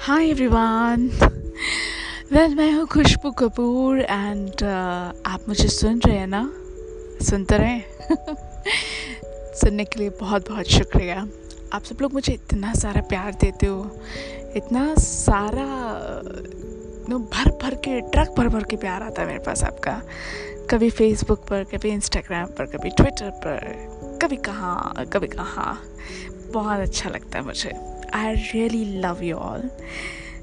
Hi everyone well मैं हूँ खुशबू Kapoor and आप मुझे सुन रहे हैं ना? सुनते रहे। सुनने के लिए बहुत बहुत शुक्रिया। आप सब लोग मुझे इतना सारा प्यार देते हो। इतना सारा, नो, भर भर के, ट्रक भर भर के प्यार आता है मेरे पास आपका। कभी फेसबुक पर, कभी इंस्टाग्राम पर, कभी ट्विटर पर, कभी कहाँ कभी कहाँ। बहुत अच्छा लगता है मुझे। I really love you all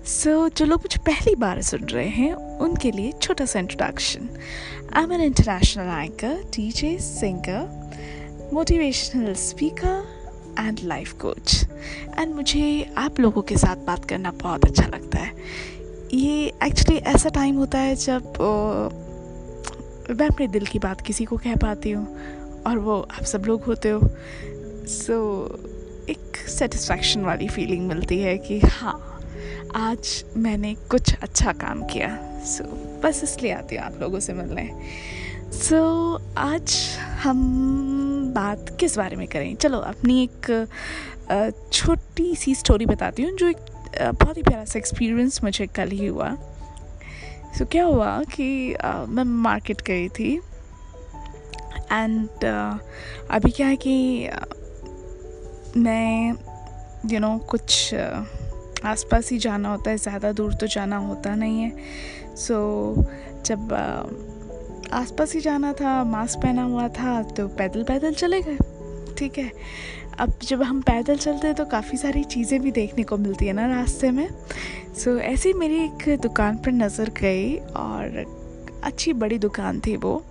so जो लोग मुझे पहली बार सुन रहे हैं उनके लिए छोटा सा introduction I am an international anchor teacher singer motivational speaker and life coach and मुझे आप लोगों के साथ बात करना बहुत अच्छा लगता है. ये एक्चुअली ऐसा टाइम होता है जब मैं अपने दिल की बात किसी को कह पाती हूँ और वो आप सब लोग होते हो. सो so, एक सेटिस्फैक्शन वाली फीलिंग मिलती है कि हाँ आज मैंने कुछ अच्छा काम किया। सो so, बस इसलिए आती हूँ आप लोगों से मिलने। सो so, आज हम बात किस बारे में करें? चलो अपनी एक छोटी सी स्टोरी बताती हूँ जो एक बहुत ही प्यारा सा एक्सपीरियंस मुझे कल ही हुआ। सो so, क्या हुआ कि uh, मैं मार्केट गई थी। एंड uh, अभी क्या है कि uh, मैं यू you नो know, कुछ आसपास ही जाना होता है ज़्यादा दूर तो जाना होता नहीं है। सो so, जब आसपास ही जाना था मास्क पहना हुआ था तो पैदल पैदल चले गए ठीक है? अब जब हम पैदल चलते हैं तो काफ़ी सारी चीज़ें भी देखने को मिलती है ना रास्ते में। सो so, ऐसे मेरी एक दुकान पर नज़र गई और अच्छी बड़ी दुकान थी वो।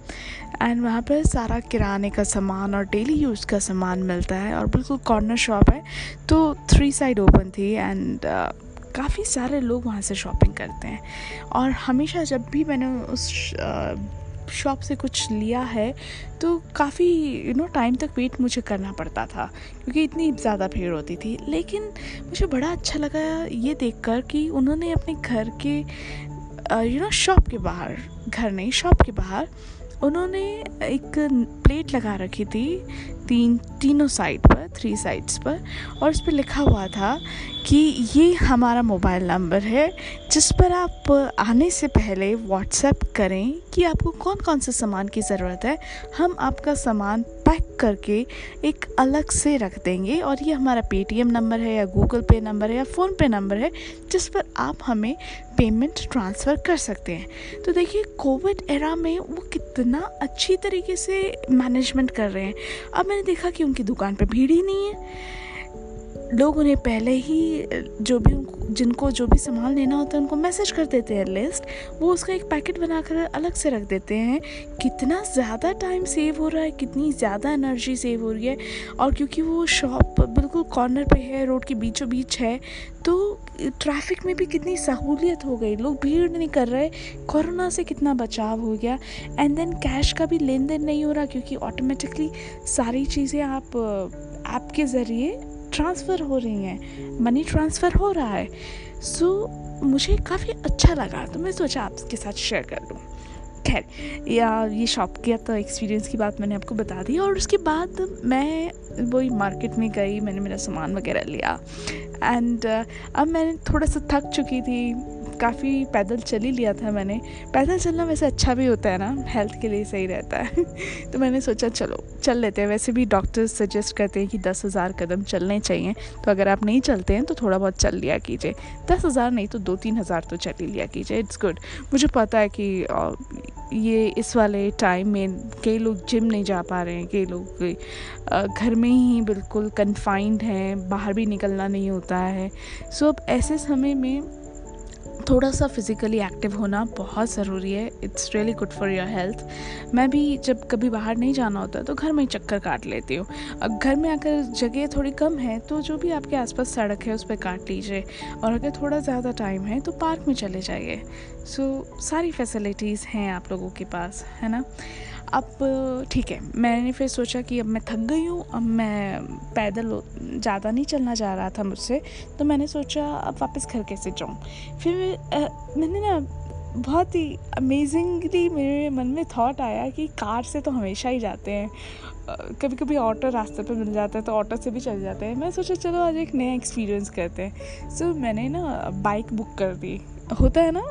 एंड वहाँ पर सारा किराने का सामान और डेली यूज़ का सामान मिलता है और बिल्कुल कॉर्नर शॉप है। तो थ्री साइड ओपन थी एंड uh, काफ़ी सारे लोग वहाँ से शॉपिंग करते हैं। और हमेशा जब भी मैंने उस शॉप uh, से कुछ लिया है तो काफ़ी यू नो टाइम तक वेट मुझे करना पड़ता था क्योंकि इतनी ज़्यादा भीड़ होती थी। लेकिन मुझे बड़ा अच्छा लगा ये देखकर कि उन्होंने अपने घर के यू नो शॉप के बाहर, घर नहीं शॉप के बाहर, उन्होंने एक प्लेट लगा रखी थी तीन, तीनों साइड पर थ्री साइड्स पर, और उस पर लिखा हुआ था कि ये हमारा मोबाइल नंबर है, जिस पर आप आने से पहले व्हाट्सएप करें कि आपको कौन कौन से सामान की ज़रूरत है। हम आपका सामान पैक करके एक अलग से रख देंगे और ये हमारा पेटीएम नंबर है या गूगल पे नंबर है या फ़ोन पे नंबर है, जिस पर आप हमें पेमेंट ट्रांसफ़र कर सकते हैं। तो देखिए कोविड एरा में वो कितना अच्छी तरीके से मैनेजमेंट कर रहे हैं। अब मैंने देखा कि उनकी दुकान पर भीड़ ही नहीं है। लोग उन्हें पहले ही, जो भी जिनको जो भी सामान लेना होता है, उनको मैसेज कर देते हैं लिस्ट वो उसका एक पैकेट बनाकर अलग से रख देते हैं। कितना ज़्यादा टाइम सेव हो रहा है, कितनी ज़्यादा एनर्जी सेव हो रही है। और क्योंकि वो शॉप बिल्कुल कॉर्नर पे है, रोड के बीचों बीच है तो ट्रैफ़िक में भी कितनी सहूलियत हो गई। लोग भीड़ नहीं कर रहे कोरोना से कितना बचाव हो गया। एंड देन कैश का भी लेन देन नहीं हो रहा क्योंकि ऑटोमेटिकली सारी चीज़ें आप ऐप के ज़रिए ट्रांसफ़र हो रही हैं। मनी ट्रांसफ़र हो रहा है। सो so, मुझे काफ़ी अच्छा लगा तो मैं सोचा आपके साथ शेयर कर लूँ खैर या ये शॉप किया तो एक्सपीरियंस की बात मैंने आपको बता दी और उसके बाद मैं वही मार्केट में गई मैंने मेरा सामान वगैरह लिया। एंड uh, अब मैं थोड़ा सा थक चुकी थी काफ़ी पैदल चल ही लिया था मैंने। पैदल चलना वैसे अच्छा भी होता है ना हेल्थ के लिए सही रहता है। तो मैंने सोचा, चलो, चल लेते हैं। वैसे भी डॉक्टर्स सजेस्ट करते हैं कि दस हज़ार कदम चलने चाहिए। तो अगर आप नहीं चलते हैं तो थोड़ा बहुत चल लिया कीजिए। दस हज़ार नहीं तो दो तीन हज़ार तो चल ही लिया कीजिए। इट्स गुड मुझे पता है कि ये इस वाले टाइम में कई लोग जिम नहीं जा पा रहे हैं। कई लोग घर में ही बिल्कुल कन्फाइंड हैं। बाहर भी निकलना नहीं होता है। सो अब ऐसे समय में थोड़ा सा फिज़िकली एक्टिव होना बहुत ज़रूरी है। It's really good for your health मैं भी जब कभी बाहर नहीं जाना होता तो घर में ही चक्कर काट लेती हूँ। अब घर में अगर जगह थोड़ी कम है तो जो भी आपके आसपास सड़क है उस पर काट लीजिए। और अगर थोड़ा ज़्यादा टाइम है तो पार्क में चले जाइए। सो so, सारी फैसिलिटीज़ हैं आप लोगों के पास है ना? अब ठीक है मैंने फिर सोचा कि अब मैं थक गई हूँ अब मैं पैदल ज़्यादा नहीं चलना जा रहा था मुझसे तो मैंने सोचा अब वापस घर कैसे जाऊँ। फिर आ, मैंने ना बहुत ही अमेजिंगली मेरे मन में थॉट आया कि कार से तो हमेशा ही जाते हैं। कभी कभी ऑटो रास्ते पे मिल जाता है तो ऑटो से भी चल जाते हैं। मैं सोचा चलो आज एक नया एक्सपीरियंस करते हैं। सो so, मैंने ना बाइक बुक कर दी। होता है ना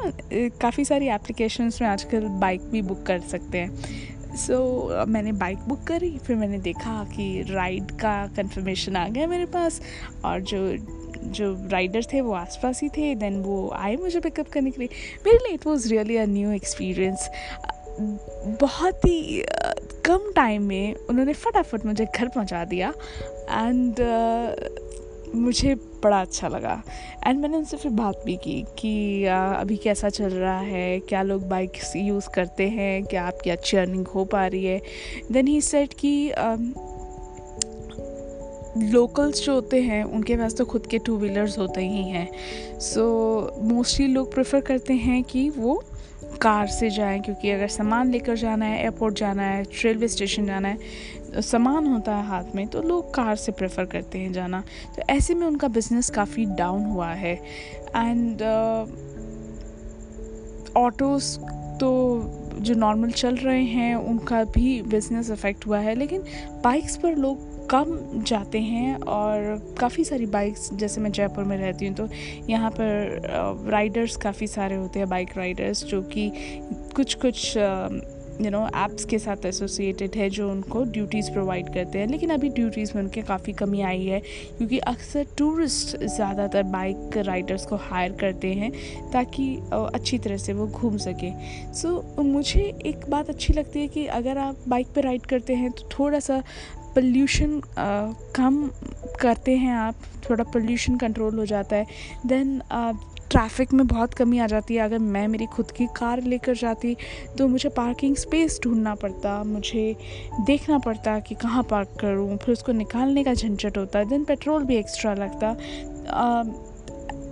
काफ़ी सारी एप्लीकेशंस में आजकल बाइक भी बुक कर सकते हैं। सो so, मैंने बाइक बुक करी फिर मैंने देखा कि राइड का कंफर्मेशन आ गया मेरे पास और जो जो राइडर थे वो आसपास ही थे देन वो आए मुझे पिकअप करने के लिए। मेरे लिए it was really a new experience बहुत ही कम टाइम में उन्होंने फटाफट मुझे घर पहुँचा दिया। एंड uh, मुझे बड़ा अच्छा लगा। एंड मैंने उनसे फिर बात भी की कि uh, अभी कैसा चल रहा है? क्या लोग बाइक यूज़ करते हैं? क्या आपकी अच्छी अर्निंग हो पा रही है? देन ही सेट कि लोकल्स जो होते हैं उनके पास तो खुद के टू व्हीलर्स होते ही हैं। सो मोस्टली लोग प्रेफर करते हैं कि वो कार से जाएँ क्योंकि अगर सामान लेकर जाना है एयरपोर्ट जाना है रेलवे स्टेशन जाना है सामान होता है हाथ में तो लोग कार से प्रेफर करते हैं जाना। तो ऐसे में उनका बिज़नेस काफ़ी डाउन हुआ है। एंड ऑटोज़ uh, तो जो नॉर्मल चल रहे हैं उनका भी बिज़नेस अफेक्ट हुआ है। लेकिन बाइक्स पर लोग कम जाते हैं और काफ़ी सारी बाइक्स जैसे मैं जयपुर में रहती हूँ तो यहाँ पर राइडर्स काफ़ी सारे होते हैं बाइक राइडर्स जो कि कुछ कुछ यू नो ऐप्स के साथ एसोसिएटेड है जो उनको ड्यूटीज़ प्रोवाइड करते हैं। लेकिन अभी ड्यूटीज़ में उनके काफ़ी कमी आई है क्योंकि अक्सर टूरिस्ट ज़्यादातर बाइक राइडर्स को हायर करते हैं ताकि अच्छी तरह से वो घूम सके। सो so, मुझे एक बात अच्छी लगती है कि अगर आप बाइक पर राइड करते हैं तो थोड़ा सा पोल्यूशन कम करते हैं आप थोड़ा पोल्यूशन कंट्रोल हो जाता है। देन ट्रैफ़िक में बहुत कमी आ जाती है। अगर मैं मेरी खुद की कार लेकर जाती तो मुझे पार्किंग स्पेस ढूंढना पड़ता, मुझे देखना पड़ता कि कहाँ पार्क करूँ। फिर उसको निकालने का झंझट होता, देन पेट्रोल भी एक्स्ट्रा लगता।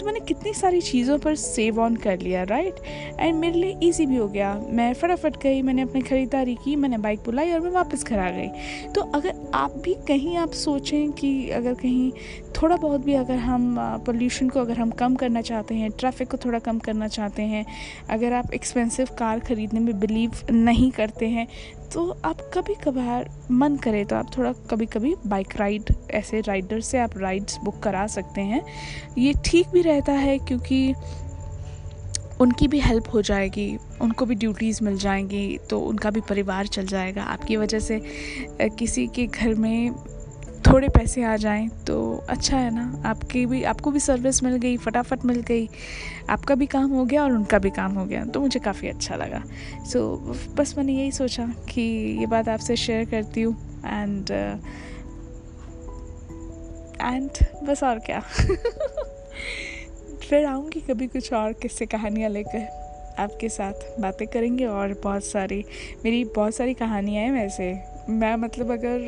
तो मैंने कितनी सारी चीज़ों पर सेव ऑन कर लिया राइट एंड मेरे लिए ईजी भी हो गया। मैं फटाफट गई, मैंने अपनी ख़रीदारी की, मैंने बाइक बुलाई और मैं वापस घर आ गई। तो अगर आप भी कहीं आप सोचें कि अगर कहीं थोड़ा बहुत भी अगर हम पोल्यूशन को अगर हम कम करना चाहते हैं ट्रैफ़िक को थोड़ा कम करना चाहते हैं, अगर आप एक्सपेंसिव कार ख़रीदने में बिलीव नहीं करते हैं तो आप कभी कभार मन करे तो आप थोड़ा कभी कभी बाइक राइड ऐसे राइडर से आप राइड्स बुक करा सकते हैं। ये ठीक भी रहता है क्योंकि उनकी भी हेल्प हो जाएगी, उनको भी ड्यूटीज़ मिल जाएँगी तो उनका भी परिवार चल जाएगा। आपकी वजह से किसी के घर में थोड़े पैसे आ जाएँ तो अच्छा है ना? आपकी भी आपको भी सर्विस मिल गई फटाफट मिल गई। आपका भी काम हो गया और उनका भी काम हो गया तो मुझे काफ़ी अच्छा लगा। सो so, बस मैंने यही सोचा कि ये बात आपसे शेयर करती हूँ एंड एंड बस और क्या। फिर आऊँगी कभी कुछ और किससे कहानियाँ लेकर आपके साथ बातें करेंगे और बहुत सारी मेरी बहुत सारी कहानियाँ हैं वैसे। मैं मतलब अगर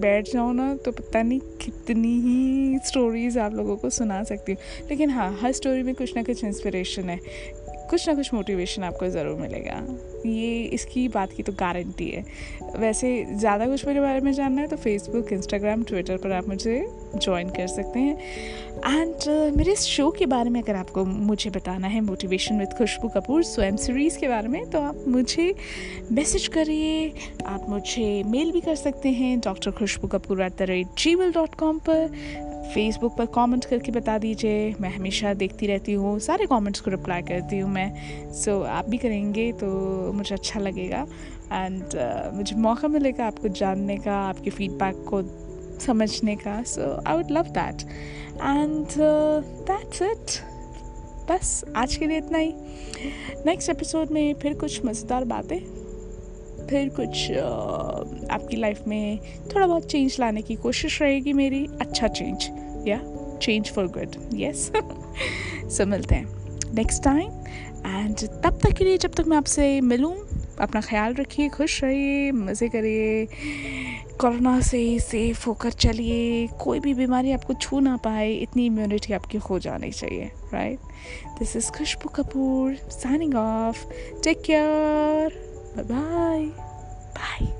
बैठ जाऊँ ना तो पता नहीं कितनी ही स्टोरीज़ आप लोगों को सुना सकती हूँ। लेकिन हाँ हर स्टोरी में कुछ ना कुछ इंस्पिरेशन है। कुछ ना कुछ मोटिवेशन आपको ज़रूर मिलेगा। ये इसकी बात की तो गारंटी है। वैसे ज़्यादा कुछ मेरे बारे में जानना है तो फेसबुक इंस्टाग्राम ट्विटर पर आप मुझे ज्वाइन कर सकते हैं। एंड uh, मेरे इस शो के बारे में अगर आपको मुझे बताना है मोटिवेशन विद खुशबू कपूर स्वयं सीरीज़ के बारे में तो आप मुझे मैसेज करिए। आप मुझे मेल भी कर सकते हैं doctor Khushboo Kapoor at the rate Gmail dot com पर। फेसबुक पर कमेंट करके बता दीजिए। मैं हमेशा देखती रहती हूँ सारे कमेंट्स को रिप्लाई करती हूँ मैं। सो so, आप भी करेंगे तो मुझे अच्छा लगेगा। एंड uh, मुझे मौका मिलेगा आपको जानने का आपके फीडबैक को समझने का। So I would love that and that's it बस आज के लिए इतना ही। नेक्स्ट एपिसोड में फिर कुछ मज़ेदार बातें। फिर कुछ आपकी लाइफ में थोड़ा बहुत चेंज लाने की कोशिश रहेगी मेरी। अच्छा चेंज या change for good yes so मिलते हैं नेक्स्ट टाइम एंड तब तक के लिए जब तक मैं आपसे मिलूँ, अपना ख्याल रखिए, खुश रहिए, मज़े करिए, कोरोना से सेफ़ होकर चलिए, कोई भी बीमारी आपको छू ना पाए, इतनी इम्यूनिटी आपकी हो जानी चाहिए right this is Khushboo Kapoor signing off take care Bye-bye. Bye.